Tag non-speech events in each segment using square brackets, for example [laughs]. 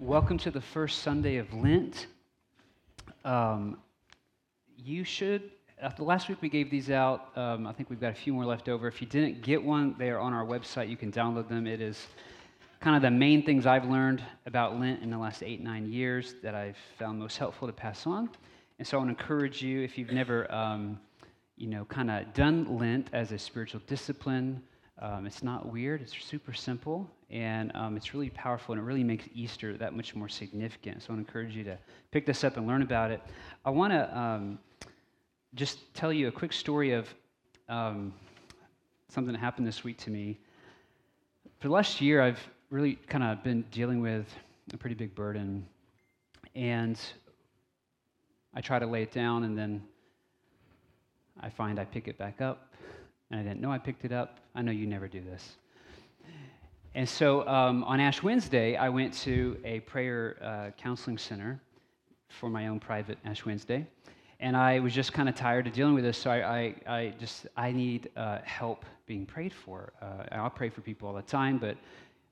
welcome to the first Sunday of Lent. Um, you should, uh, the last week we gave these out. Um, I think we've got a few more left over. If you didn't get one, they are on our website. You can download them. It is kind of the main things I've learned about Lent in the last eight, nine years that I've found most helpful to pass on. And so I want to encourage you, if you've never, um, you know, kind of done Lent as a spiritual discipline, um, it's not weird, it's super simple, and um, it's really powerful, and it really makes Easter that much more significant. So I encourage you to pick this up and learn about it. I want to um, just tell you a quick story of um, something that happened this week to me. For the last year, I've really kind of been dealing with a pretty big burden, and I try to lay it down, and then I find I pick it back up and I didn't know I picked it up. I know you never do this. And so um, on Ash Wednesday, I went to a prayer uh, counseling center for my own private Ash Wednesday. And I was just kind of tired of dealing with this, so I, I, I just, I need uh, help being prayed for. Uh, I'll pray for people all the time, but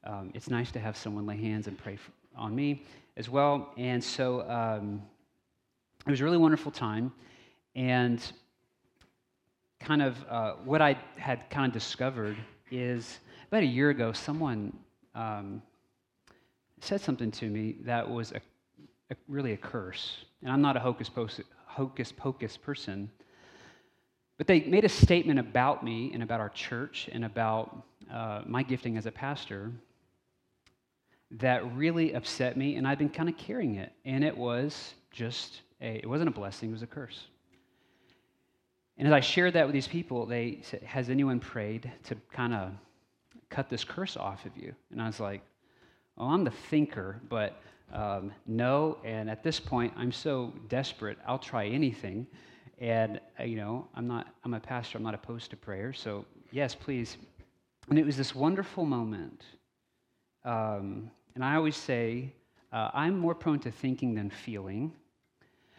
um, it's nice to have someone lay hands and pray for, on me as well. And so um, it was a really wonderful time. And kind of uh, what I had kind of discovered is about a year ago, someone um, said something to me that was a, a, really a curse. And I'm not a hocus pocus, hocus pocus person, but they made a statement about me and about our church and about uh, my gifting as a pastor that really upset me, and I've been kind of carrying it. And it was just a, it wasn't a blessing, it was a curse. And as I shared that with these people, they said, Has anyone prayed to kind of cut this curse off of you? And I was like, Oh, I'm the thinker, but um, no. And at this point, I'm so desperate, I'll try anything. And, uh, you know, I'm not, I'm a pastor, I'm not opposed to prayer. So, yes, please. And it was this wonderful moment. Um, and I always say, uh, I'm more prone to thinking than feeling.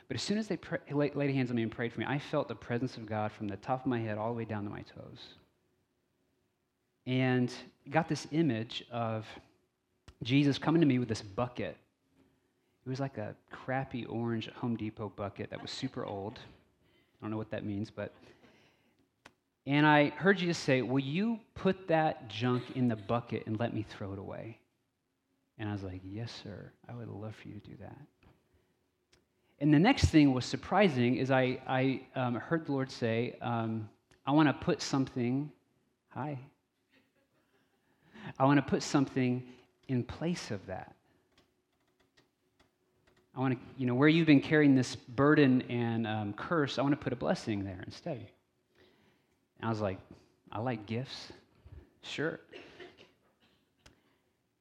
But as soon as they pray, laid hands on me and prayed for me, I felt the presence of God from the top of my head all the way down to my toes. And got this image of Jesus coming to me with this bucket. It was like a crappy orange Home Depot bucket that was super old. I don't know what that means, but. And I heard Jesus say, Will you put that junk in the bucket and let me throw it away? And I was like, Yes, sir. I would love for you to do that. And the next thing was surprising is I, I um, heard the Lord say, um, I want to put something, hi. I want to put something in place of that. I want to, you know, where you've been carrying this burden and um, curse, I want to put a blessing there instead. And I was like, I like gifts. Sure.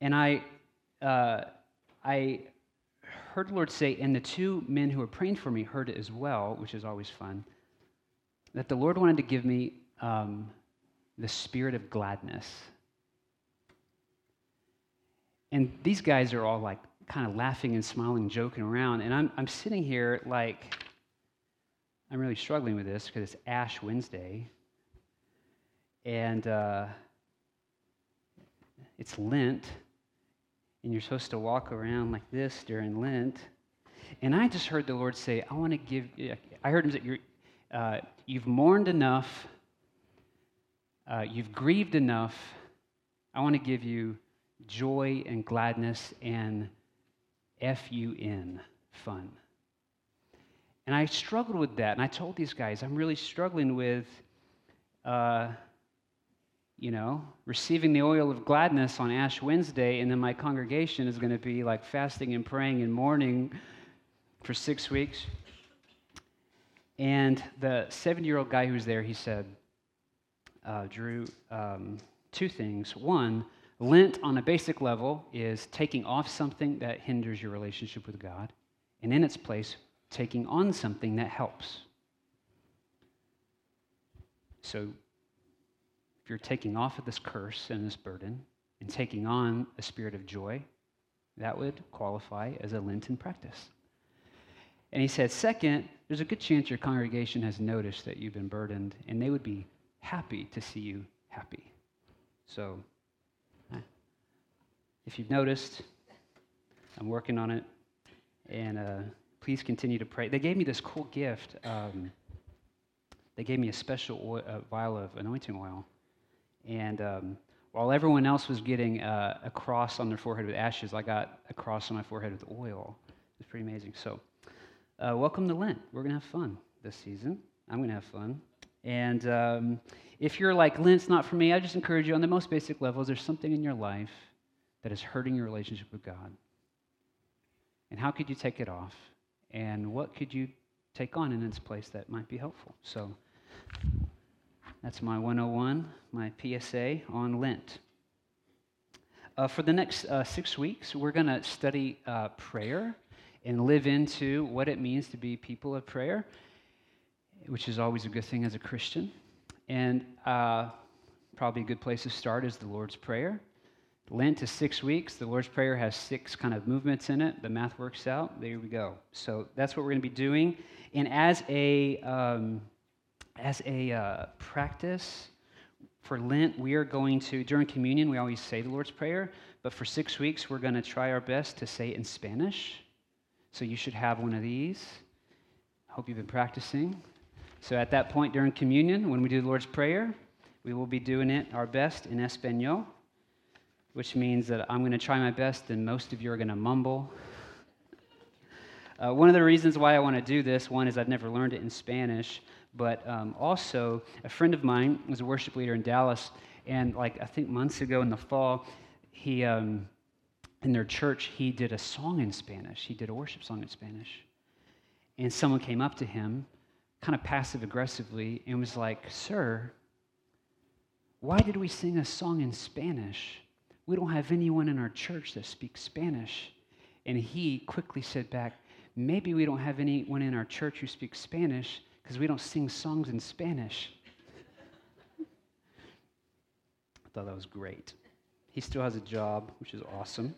And I, uh, I heard the Lord say, and the two men who were praying for me heard it as well, which is always fun, that the Lord wanted to give me um, the spirit of gladness. And these guys are all like kind of laughing and smiling, joking around. And I'm, I'm sitting here like, I'm really struggling with this because it's Ash Wednesday. And uh, it's Lent and you're supposed to walk around like this during Lent. And I just heard the Lord say, I want to give, I heard him say, you're, uh, you've mourned enough, uh, you've grieved enough. I want to give you joy and gladness and F U N, fun. And I struggled with that. And I told these guys, I'm really struggling with uh, you know, receiving the oil of gladness on Ash Wednesday, and then my congregation is going to be like fasting and praying and mourning for six weeks. And the 70 year old guy who was there, he said, uh, Drew, um, two things. One, Lent on a basic level is taking off something that hinders your relationship with God, and in its place, taking on something that helps. So if you're taking off of this curse and this burden and taking on a spirit of joy, that would qualify as a Lenten practice. And he said, second, there's a good chance your congregation has noticed that you've been burdened, and they would be happy to see you happy. So, if you've noticed, I'm working on it. And uh, please continue to pray. They gave me this cool gift. Um, they gave me a special oil, a vial of anointing oil. And um, while everyone else was getting uh, a cross on their forehead with ashes, I got a cross on my forehead with oil. It's pretty amazing. So, uh, welcome to Lent. We're going to have fun this season. I'm going to have fun. And um, if you're like, Lent's not for me, I just encourage you on the most basic levels, there's something in your life that is hurting your relationship with God. And how could you take it off? And what could you take on in its place that might be helpful? So that's my 101, my PSA on Lent. Uh, for the next uh, six weeks, we're going to study uh, prayer and live into what it means to be people of prayer, which is always a good thing as a Christian. And uh, probably a good place to start is the Lord's Prayer. Lent is six weeks. The Lord's Prayer has six kind of movements in it. The math works out. There we go. So that's what we're going to be doing. And as a um, as a uh, practice for Lent, we are going to during communion we always say the Lord's Prayer, but for six weeks we're going to try our best to say it in Spanish. So you should have one of these. I hope you've been practicing. So at that point during communion, when we do the Lord's Prayer, we will be doing it our best in Espanol which means that I'm going to try my best, and most of you are going to mumble. Uh, one of the reasons why I want to do this, one is I've never learned it in Spanish, but um, also a friend of mine was a worship leader in Dallas, and like I think months ago in the fall, he um, in their church he did a song in Spanish. He did a worship song in Spanish, and someone came up to him, kind of passive aggressively, and was like, "Sir, why did we sing a song in Spanish?" We don't have anyone in our church that speaks Spanish. And he quickly said back, Maybe we don't have anyone in our church who speaks Spanish because we don't sing songs in Spanish. I thought that was great. He still has a job, which is awesome.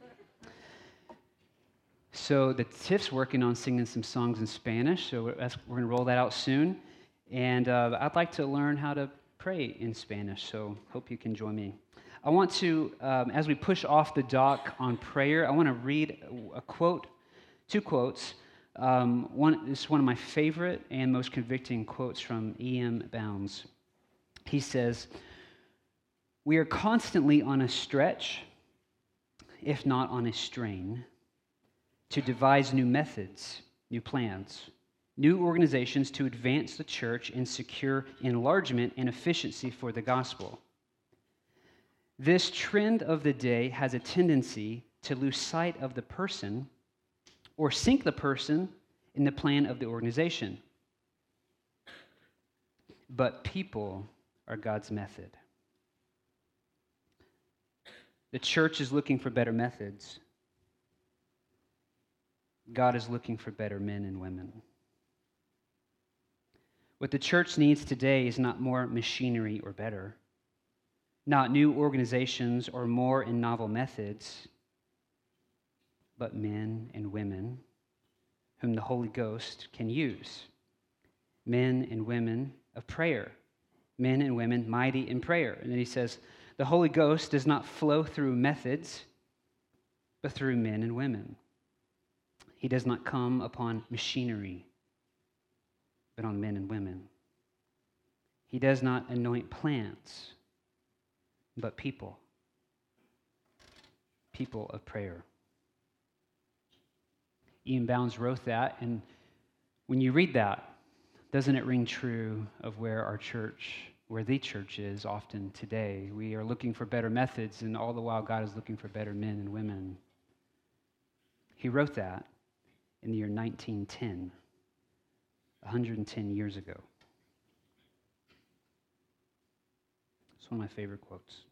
So the TIFF's working on singing some songs in Spanish, so we're, going to roll that out soon. And uh, I'd like to learn how to pray in Spanish, so hope you can join me. I want to, um, as we push off the dock on prayer, I want to read a quote, two quotes. Um, one this is one of my favorite and most convicting quotes from E.M. Bounds. He says, We are constantly on a stretch, if not on a strain, to devise new methods, new plans, new organizations to advance the church and secure enlargement and efficiency for the gospel. This trend of the day has a tendency to lose sight of the person or sink the person in the plan of the organization. But people are God's method. The church is looking for better methods. God is looking for better men and women. What the church needs today is not more machinery or better not new organizations or more and novel methods, but men and women whom the Holy Ghost can use. Men and women of prayer, men and women mighty in prayer. And then he says, the Holy Ghost does not flow through methods, but through men and women. He does not come upon machinery, but on men and women. He does not anoint plants but people. People of prayer. E.M. Bounds wrote that, and when you read that, doesn't it ring true of where our church, where the church is often today? We are looking for better methods, and all the while, God is looking for better men and women. He wrote that in the year 1910, 110 years ago. It's one of my favorite quotes.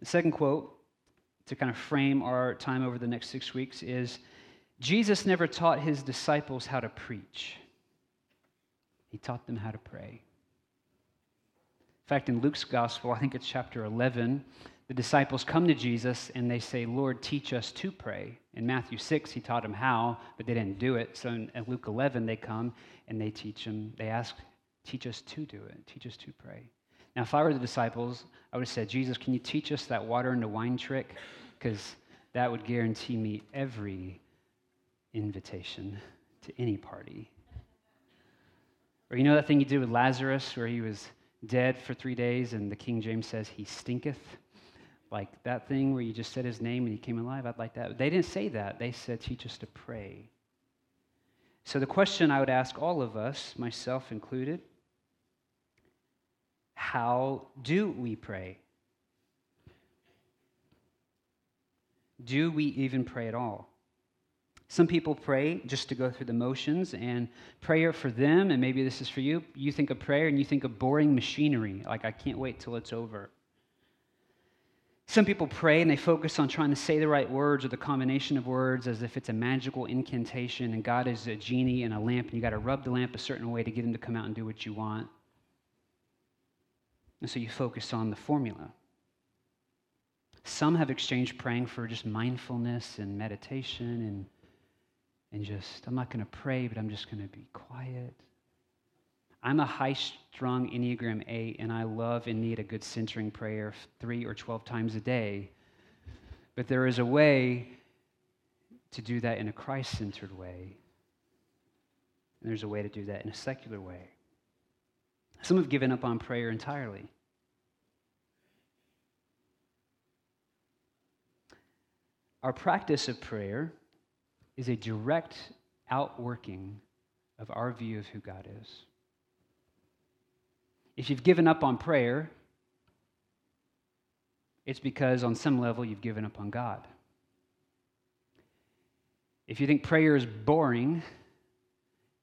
The second quote, to kind of frame our time over the next six weeks, is Jesus never taught his disciples how to preach, he taught them how to pray. In fact, in Luke's gospel, I think it's chapter 11, the disciples come to Jesus and they say, Lord, teach us to pray. In Matthew 6, he taught them how, but they didn't do it. So in Luke 11, they come and they teach them, they ask, teach us to do it, teach us to pray. Now, if I were the disciples, I would have said, Jesus, can you teach us that water into wine trick? Because that would guarantee me every invitation to any party. Or you know that thing you did with Lazarus where he was dead for three days and the King James says he stinketh? Like that thing where you just said his name and he came alive? I'd like that. They didn't say that. They said, teach us to pray. So the question I would ask all of us, myself included, how do we pray? Do we even pray at all? Some people pray just to go through the motions, and prayer for them, and maybe this is for you, you think of prayer and you think of boring machinery, like I can't wait till it's over. Some people pray and they focus on trying to say the right words or the combination of words as if it's a magical incantation and God is a genie in a lamp and you got to rub the lamp a certain way to get him to come out and do what you want. And so you focus on the formula. Some have exchanged praying for just mindfulness and meditation and, and just, I'm not going to pray, but I'm just going to be quiet. I'm a high strung Enneagram 8, and I love and need a good centering prayer three or 12 times a day. But there is a way to do that in a Christ centered way, and there's a way to do that in a secular way. Some have given up on prayer entirely. Our practice of prayer is a direct outworking of our view of who God is. If you've given up on prayer, it's because on some level you've given up on God. If you think prayer is boring,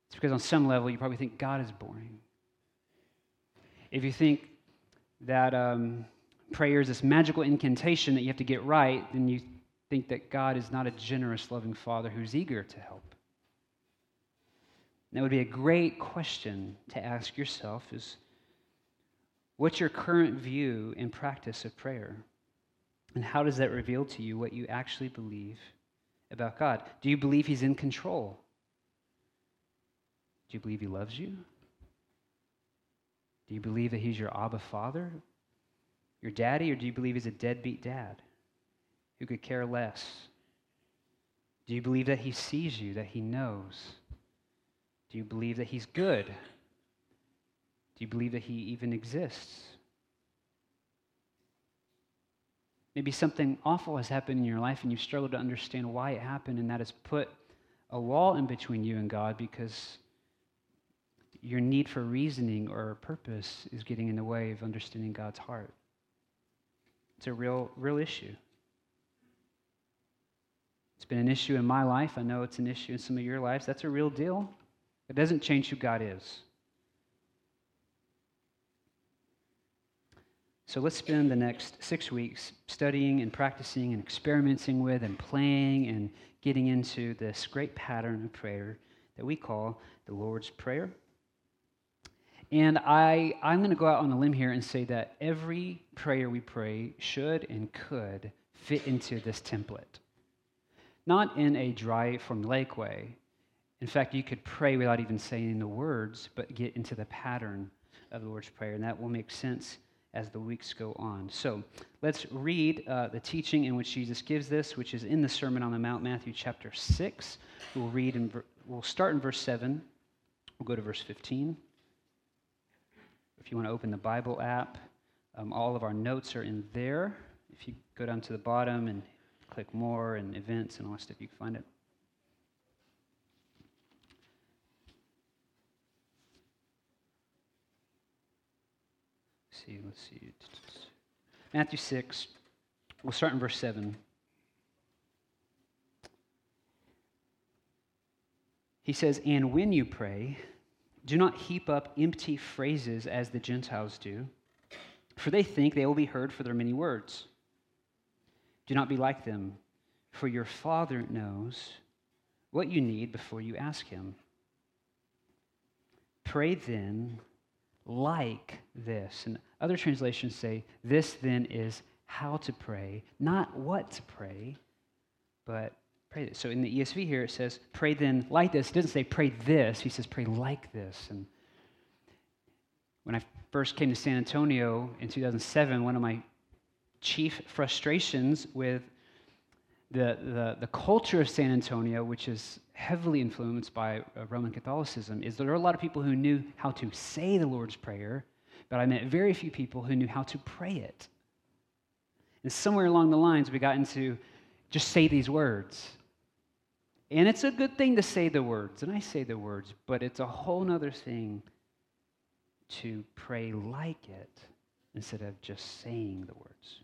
it's because on some level you probably think God is boring. If you think that um, prayer is this magical incantation that you have to get right, then you think that God is not a generous, loving Father who's eager to help. And that would be a great question to ask yourself is what's your current view and practice of prayer? And how does that reveal to you what you actually believe about God? Do you believe He's in control? Do you believe He loves you? Do you believe that He's your Abba Father, your daddy, or do you believe He's a deadbeat dad? Who could care less? Do you believe that he sees you, that he knows? Do you believe that he's good? Do you believe that he even exists? Maybe something awful has happened in your life and you struggle to understand why it happened, and that has put a wall in between you and God because your need for reasoning or purpose is getting in the way of understanding God's heart. It's a real, real issue. It's been an issue in my life. I know it's an issue in some of your lives. That's a real deal. It doesn't change who God is. So let's spend the next six weeks studying and practicing and experimenting with and playing and getting into this great pattern of prayer that we call the Lord's Prayer. And I, I'm going to go out on a limb here and say that every prayer we pray should and could fit into this template not in a dry, formulaic way. In fact, you could pray without even saying the words, but get into the pattern of the Lord's Prayer, and that will make sense as the weeks go on. So let's read uh, the teaching in which Jesus gives this, which is in the Sermon on the Mount, Matthew chapter 6. We'll read and we'll start in verse 7. We'll go to verse 15. If you want to open the Bible app, um, all of our notes are in there. If you go down to the bottom and click more and events and all that stuff, you can find it. Let's see, let's see. Matthew 6, we'll start in verse 7. He says, And when you pray, do not heap up empty phrases as the Gentiles do, for they think they will be heard for their many words. Do not be like them, for your Father knows what you need before you ask Him. Pray then like this. And other translations say, This then is how to pray, not what to pray, but pray this. So in the ESV here, it says, Pray then like this. It doesn't say pray this, he says pray like this. And when I first came to San Antonio in 2007, one of my chief frustrations with the, the, the culture of San Antonio, which is heavily influenced by uh, Roman Catholicism, is there are a lot of people who knew how to say the Lord's Prayer, but I met very few people who knew how to pray it. And somewhere along the lines, we got into just say these words. And it's a good thing to say the words, and I say the words, but it's a whole other thing to pray like it instead of just saying the words.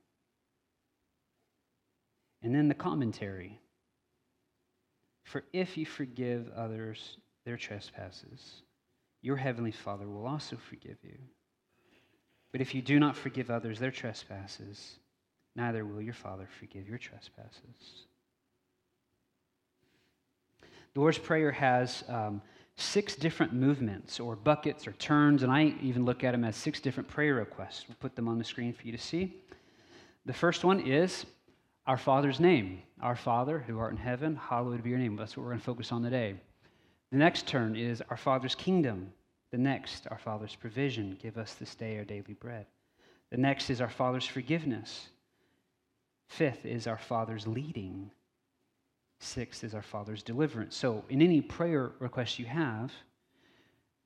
And then the commentary For if you forgive others their trespasses, your heavenly Father will also forgive you. But if you do not forgive others their trespasses, neither will your Father forgive your trespasses. The Lord's Prayer has um, six different movements or buckets or turns, and I even look at them as six different prayer requests. We'll put them on the screen for you to see. The first one is our Father's name. Our Father, who art in heaven, hallowed be your name. That's what we're going to focus on today. The next turn is our Father's kingdom. The next, our Father's provision. Give us this day our daily bread. The next is our Father's forgiveness. Fifth is our Father's leading. Sixth is our Father's deliverance. So, in any prayer request you have,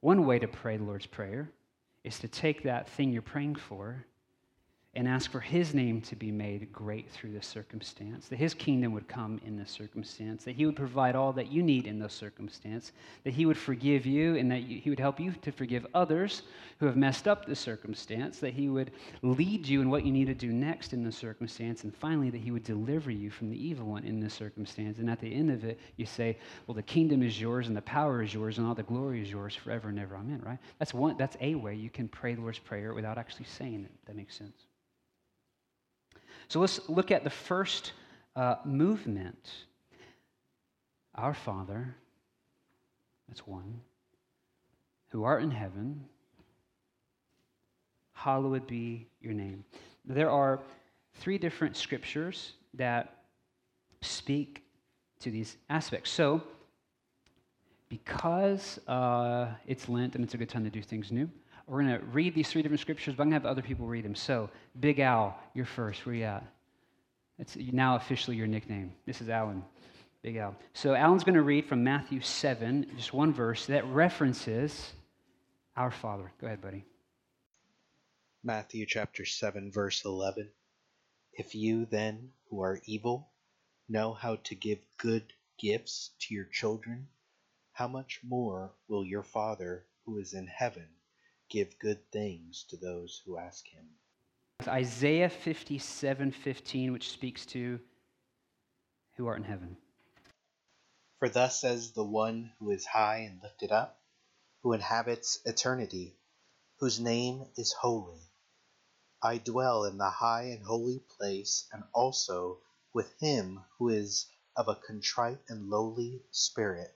one way to pray the Lord's Prayer is to take that thing you're praying for and ask for his name to be made great through this circumstance, that his kingdom would come in this circumstance, that he would provide all that you need in this circumstance, that he would forgive you, and that he would help you to forgive others who have messed up the circumstance, that he would lead you in what you need to do next in the circumstance, and finally, that he would deliver you from the evil one in this circumstance. And at the end of it, you say, Well, the kingdom is yours, and the power is yours, and all the glory is yours forever and ever. Amen, right? That's, one, that's a way you can pray the Lord's Prayer without actually saying it. That makes sense. So let's look at the first uh, movement. Our Father, that's one, who art in heaven, hallowed be your name. There are three different scriptures that speak to these aspects. So, because uh, it's Lent and it's a good time to do things new, we're going to read these three different scriptures, but I'm going to have other people read them. So, Big Al, you're first. Where you at? It's now officially your nickname. This is Alan. Big Al. So, Alan's going to read from Matthew 7, just one verse that references our Father. Go ahead, buddy. Matthew chapter 7, verse 11. If you then, who are evil, know how to give good gifts to your children, how much more will your Father who is in heaven give good things to those who ask him. Isaiah 57 15, which speaks to who art in heaven. For thus says the one who is high and lifted up, who inhabits eternity, whose name is holy. I dwell in the high and holy place, and also with him who is of a contrite and lowly spirit,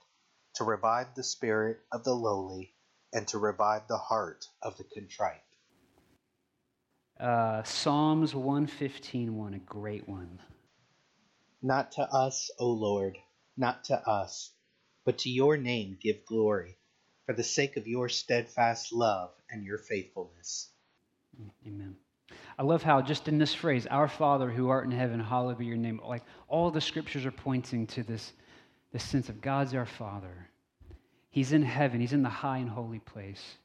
to revive the spirit of the lowly and to revive the heart of the contrite. Uh, Psalms 115 1, a great one. Not to us, O Lord, not to us, but to your name give glory, for the sake of your steadfast love and your faithfulness. Amen. I love how just in this phrase, our Father who art in heaven, hallowed be your name, like all the scriptures are pointing to this, this sense of God's our Father He's in heaven, He's in the high and holy place.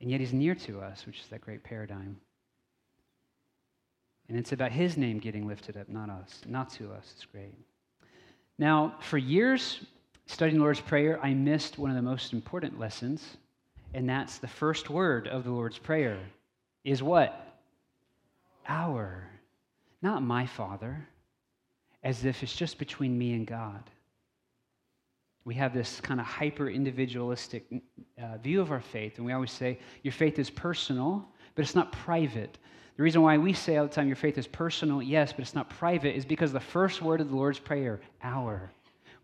And yet He's near to us, which is that great paradigm. And it's about His name getting lifted up, not us, not to us. It's great. Now, for years, studying the Lord's Prayer, I missed one of the most important lessons, and that's the first word of the Lord's Prayer is what? Our. Not my Father, as if it's just between me and God we have this kind of hyper individualistic uh, view of our faith, and we always say your faith is personal, but it's not private. The reason why we say all the time your faith is personal, yes, but it's not private, is because the first word of the Lord's Prayer, our.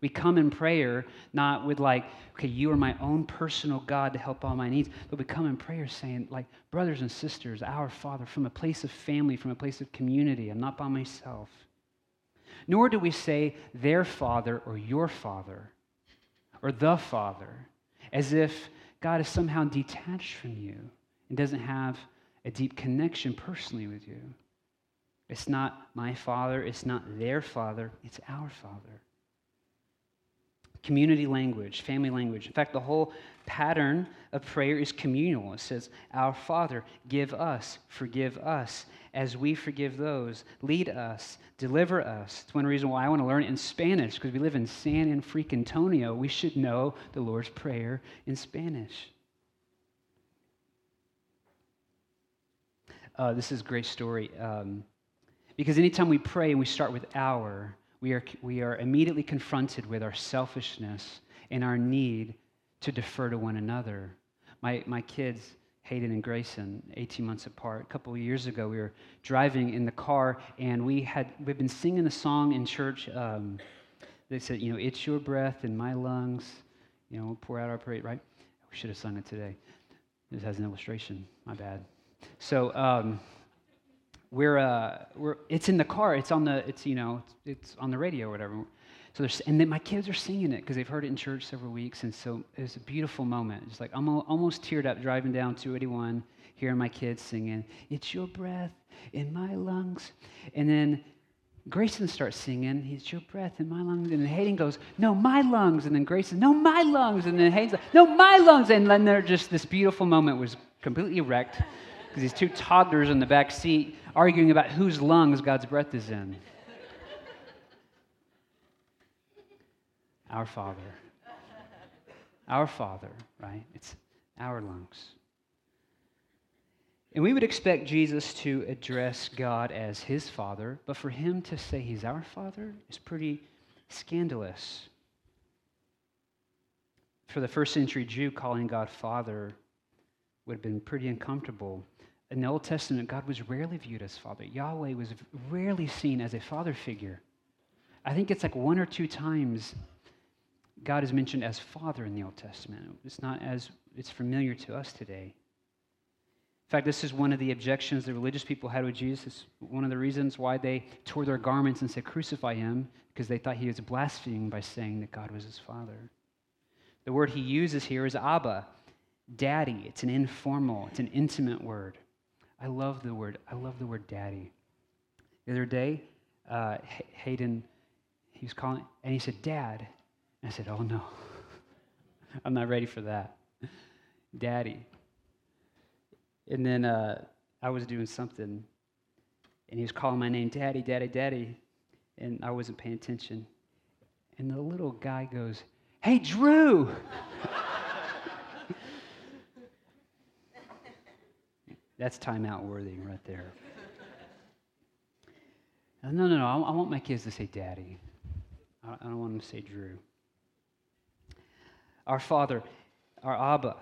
We come in prayer not with like, okay, you are my own personal God to help all my needs, but we come in prayer saying, like, brothers and sisters, our Father, from a place of family, from a place of community. I'm not by myself. Nor do we say their Father or your Father or the Father as if God is somehow detached from you and doesn't have a deep connection personally with you. It's not my Father, it's not their Father, it's our Father community language, family language. In fact, the whole pattern of prayer is communal. It says, Our Father, give us, forgive us, as we forgive those. Lead us, deliver us. It's one reason why I want to learn it in Spanish, because we live in San and freak Antonio. We should know the Lord's Prayer in Spanish. Uh, this is a great story. Um, because anytime we pray and we start with our, we are, we are immediately confronted with our selfishness and our need to defer to one another. My, my kids, Hayden and Grayson, 18 months apart, a couple of years ago, we were driving in the car and we had, we've been singing the song in church. Um, they said, you know, it's your breath in my lungs. You know, we'll pour out our praise, right? We should have sung it today. This has an illustration. My bad. So, um, we're, uh, we're, it's in the car. It's on the, it's, you know, it's, it's on the radio or whatever. So there's, and then my kids are singing it because they've heard it in church several weeks. And so it was a beautiful moment. It's like I'm almost teared up driving down 281, hearing my kids singing, It's your breath in my lungs. And then Grayson starts singing, It's your breath in my lungs. And then Hayden goes, No, my lungs. And then Grayson, No, my lungs. And then Hayden's like, No, my lungs. And then they're just this beautiful moment was completely wrecked because these two toddlers in the back seat arguing about whose lungs God's breath is in. Our Father. Our Father, right? It's our lungs. And we would expect Jesus to address God as his Father, but for him to say he's our Father is pretty scandalous. For the first century Jew, calling God Father would have been pretty uncomfortable in the Old Testament, God was rarely viewed as father. Yahweh was rarely seen as a father figure. I think it's like one or two times God is mentioned as father in the Old Testament. It's not as it's familiar to us today. In fact, this is one of the objections the religious people had with Jesus. One of the reasons why they tore their garments and said, Crucify him, because they thought he was blaspheming by saying that God was his father. The word he uses here is Abba, daddy. It's an informal, it's an intimate word. I love the word. I love the word daddy. The other day, uh, Hayden, he was calling, and he said, Dad. I said, Oh no, I'm not ready for that. Daddy. And then uh, I was doing something, and he was calling my name, Daddy, Daddy, Daddy. And I wasn't paying attention. And the little guy goes, Hey, Drew. [laughs] That's timeout worthy right there. no, no, no. I, want my kids to say daddy. I, don't want them to say Drew. Our Father, our Abba,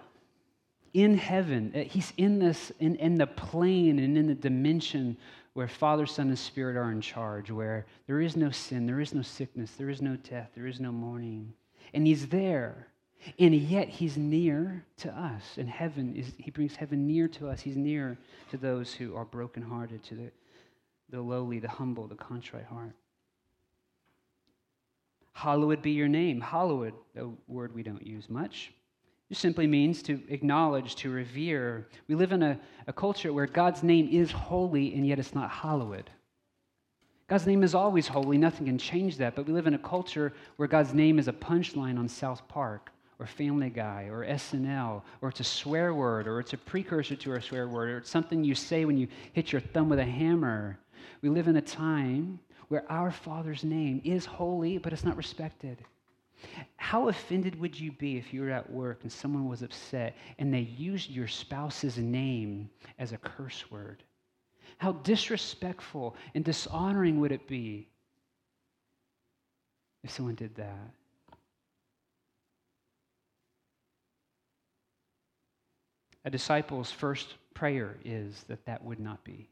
in heaven, uh, He's in this, in, in the plane and in the dimension where Father, Son, and Spirit are in charge, where there is no sin, there is no sickness, there is no death, there is no mourning. And He's there and yet he's near to us. And heaven is he brings heaven near to us. He's near to those who are brokenhearted, to the, the lowly, the humble, the contrite heart. Hallowed be your name. Hallowed, a word we don't use much. It simply means to acknowledge, to revere. We live in a, a culture where God's name is holy and yet it's not hallowed. God's name is always holy, nothing can change that, but we live in a culture where God's name is a punchline on South Park or Family Guy or SNL, or it's a swear word, or it's a precursor to a swear word, or it's something you say when you hit your thumb with a hammer. We live in a time where our Father's name is holy, but it's not respected. How offended would you be if you were at work and someone was upset and they used your spouse's name as a curse word? How disrespectful and dishonoring would it be if someone did that? A disciple's first prayer is that that would not be.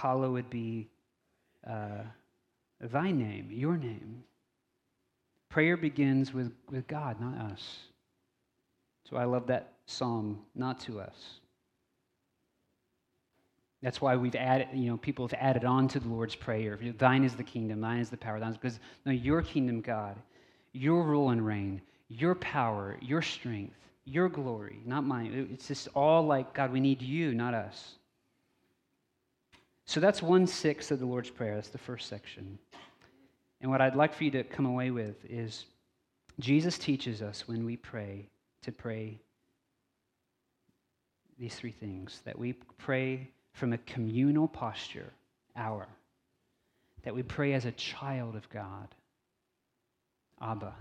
Hallowed be uh, thy name, your name. Prayer begins with, with God, not us. So I love that psalm, not to us. That's why we've added, you know, people have added on to the Lord's Prayer. Thine is the kingdom, thine is the power, thine is because no, your kingdom, God, your rule and reign, your power, your strength, your glory, not mine. It's just all like, God, we need you, not us. So that's one sixth of the Lord's Prayer. That's the first section. And what I'd like for you to come away with is Jesus teaches us when we pray to pray these three things that we pray from a communal posture, our, that we pray as a child of God, Abba,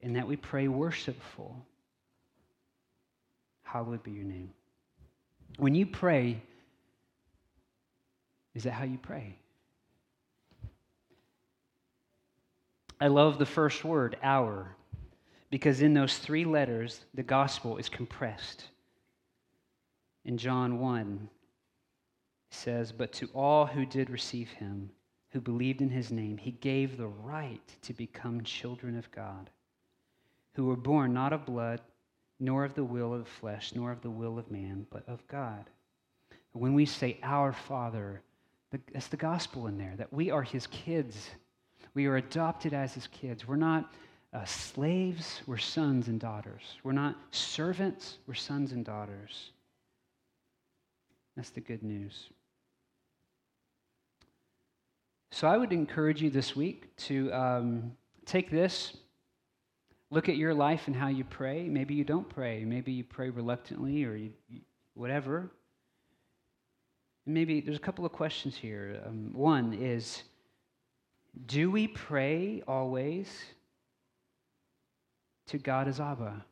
and that we pray worshipful, hallowed be your name. When you pray, is that how you pray? I love the first word, our, because in those three letters, the gospel is compressed. In John 1, it says, But to all who did receive him, who believed in his name, he gave the right to become children of God, who were born not of blood, nor of the will of the flesh, nor of the will of man, but of God. When we say, Our Father, that's the gospel in there, that we are his kids. We are adopted as his kids. We're not uh, slaves, we're sons and daughters. We're not servants, we're sons and daughters. That's the good news. So I would encourage you this week to um, take this, look at your life and how you pray. Maybe you don't pray. Maybe you pray reluctantly or you, whatever. Maybe there's a couple of questions here. Um, one is Do we pray always to God as Abba?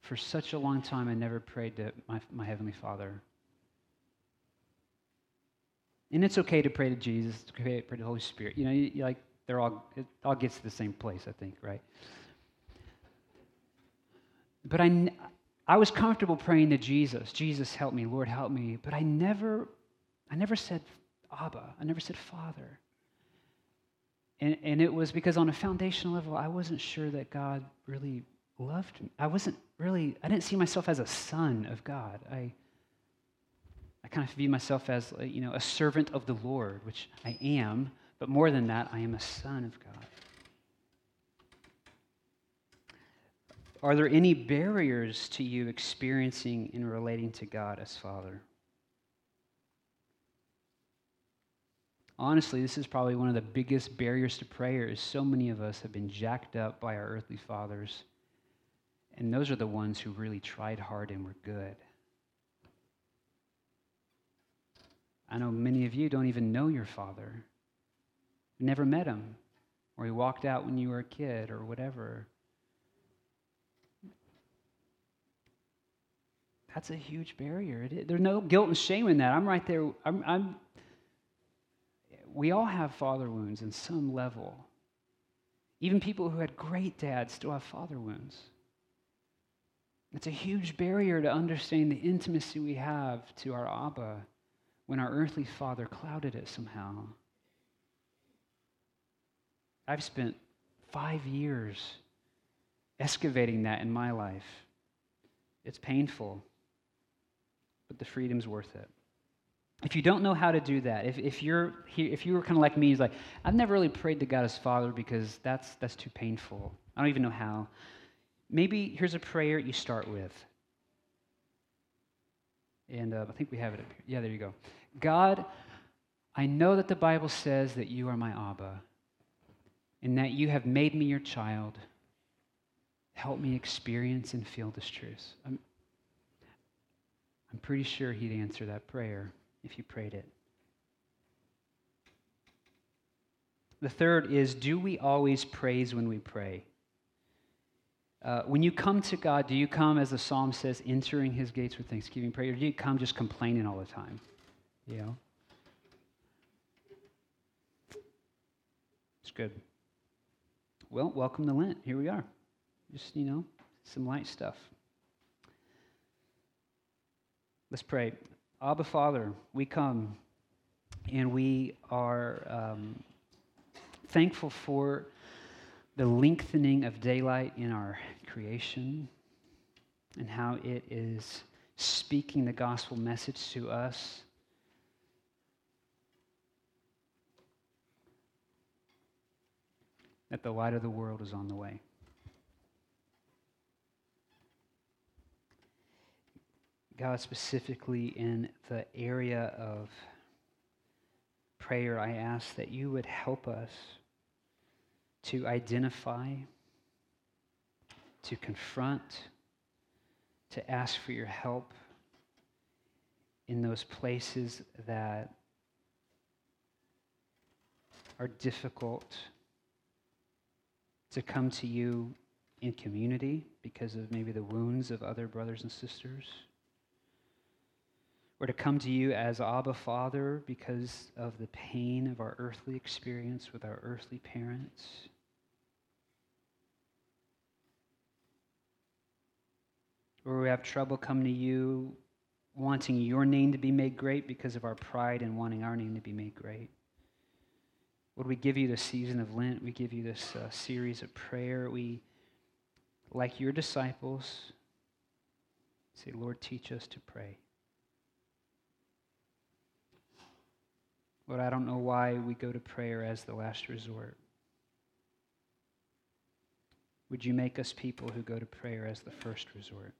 For such a long time, I never prayed to my, my Heavenly Father. And it's okay to pray to Jesus, to pray to the Holy Spirit. You know, you, you like they're all it all gets to the same place, I think, right? But I, I was comfortable praying to Jesus. Jesus, help me. Lord, help me. But I never, I never said Abba. I never said Father. And, and it was because on a foundational level, I wasn't sure that God really loved me. I wasn't really, I didn't see myself as a son of God. I, I kind of view myself as, you know, a servant of the Lord, which I am. But more than that, I am a son of God. Are there any barriers to you experiencing and relating to God as Father? Honestly, this is probably one of the biggest barriers to prayer is so many of us have been jacked up by our earthly fathers. And those are the ones who really tried hard and were good. I know many of you don't even know your father. Never met him, or he walked out when you were a kid, or whatever. That's a huge barrier. There's no guilt and shame in that. I'm right there. I'm, I'm, we all have father wounds in some level. Even people who had great dads still have father wounds. It's a huge barrier to understanding the intimacy we have to our Abba when our earthly father clouded it somehow. I've spent five years excavating that in my life. It's painful but the freedom's worth it. If you don't know how to do that, if, if you're here, if you were kind of like me, he's like, I've never really prayed to God as Father because that's that's too painful. I don't even know how. Maybe here's a prayer you start with. And uh, I think we have it up here. Yeah, there you go. God, I know that the Bible says that you are my Abba and that you have made me your child. Help me experience and feel this truth. I'm, I'm pretty sure he'd answer that prayer if you prayed it. The third is do we always praise when we pray? Uh, when you come to God, do you come, as the psalm says, entering his gates with thanksgiving prayer, or do you come just complaining all the time? You know? It's good. Well, welcome to Lent. Here we are. Just, you know, some light stuff. Let's pray. Abba Father, we come and we are um, thankful for the lengthening of daylight in our creation and how it is speaking the gospel message to us. That the light of the world is on the way. God, specifically in the area of prayer, I ask that you would help us to identify, to confront, to ask for your help in those places that are difficult to come to you in community because of maybe the wounds of other brothers and sisters or to come to you as Abba Father because of the pain of our earthly experience with our earthly parents. Or we have trouble coming to you wanting your name to be made great because of our pride and wanting our name to be made great. Lord, we give you the season of Lent. We give you this uh, series of prayer. We, like your disciples, say, Lord, teach us to pray. Lord, I don't know why we go to prayer as the last resort. Would you make us people who go to prayer as the first resort?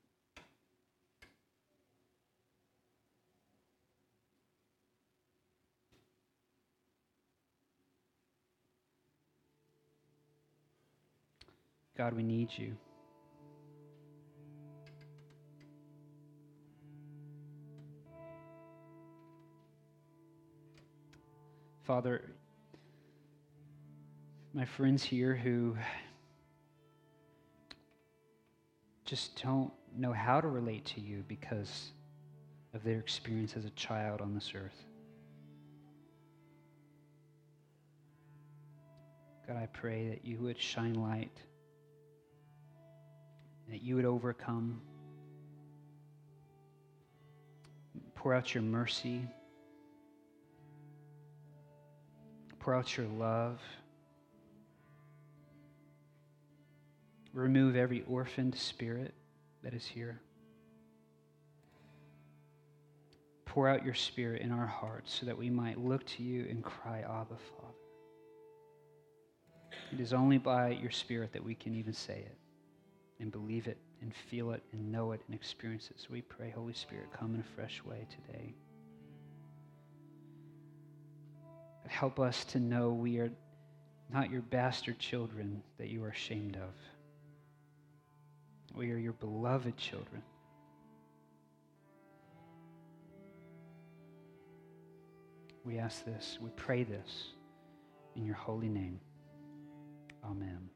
God, we need you. Father, my friends here who just don't know how to relate to you because of their experience as a child on this earth. God, I pray that you would shine light, that you would overcome, pour out your mercy. Pour out your love. Remove every orphaned spirit that is here. Pour out your spirit in our hearts so that we might look to you and cry, Abba, Father. It is only by your spirit that we can even say it and believe it and feel it and know it and experience it. So we pray, Holy Spirit, come in a fresh way today. Help us to know we are not your bastard children that you are ashamed of. We are your beloved children. We ask this, we pray this in your holy name. Amen.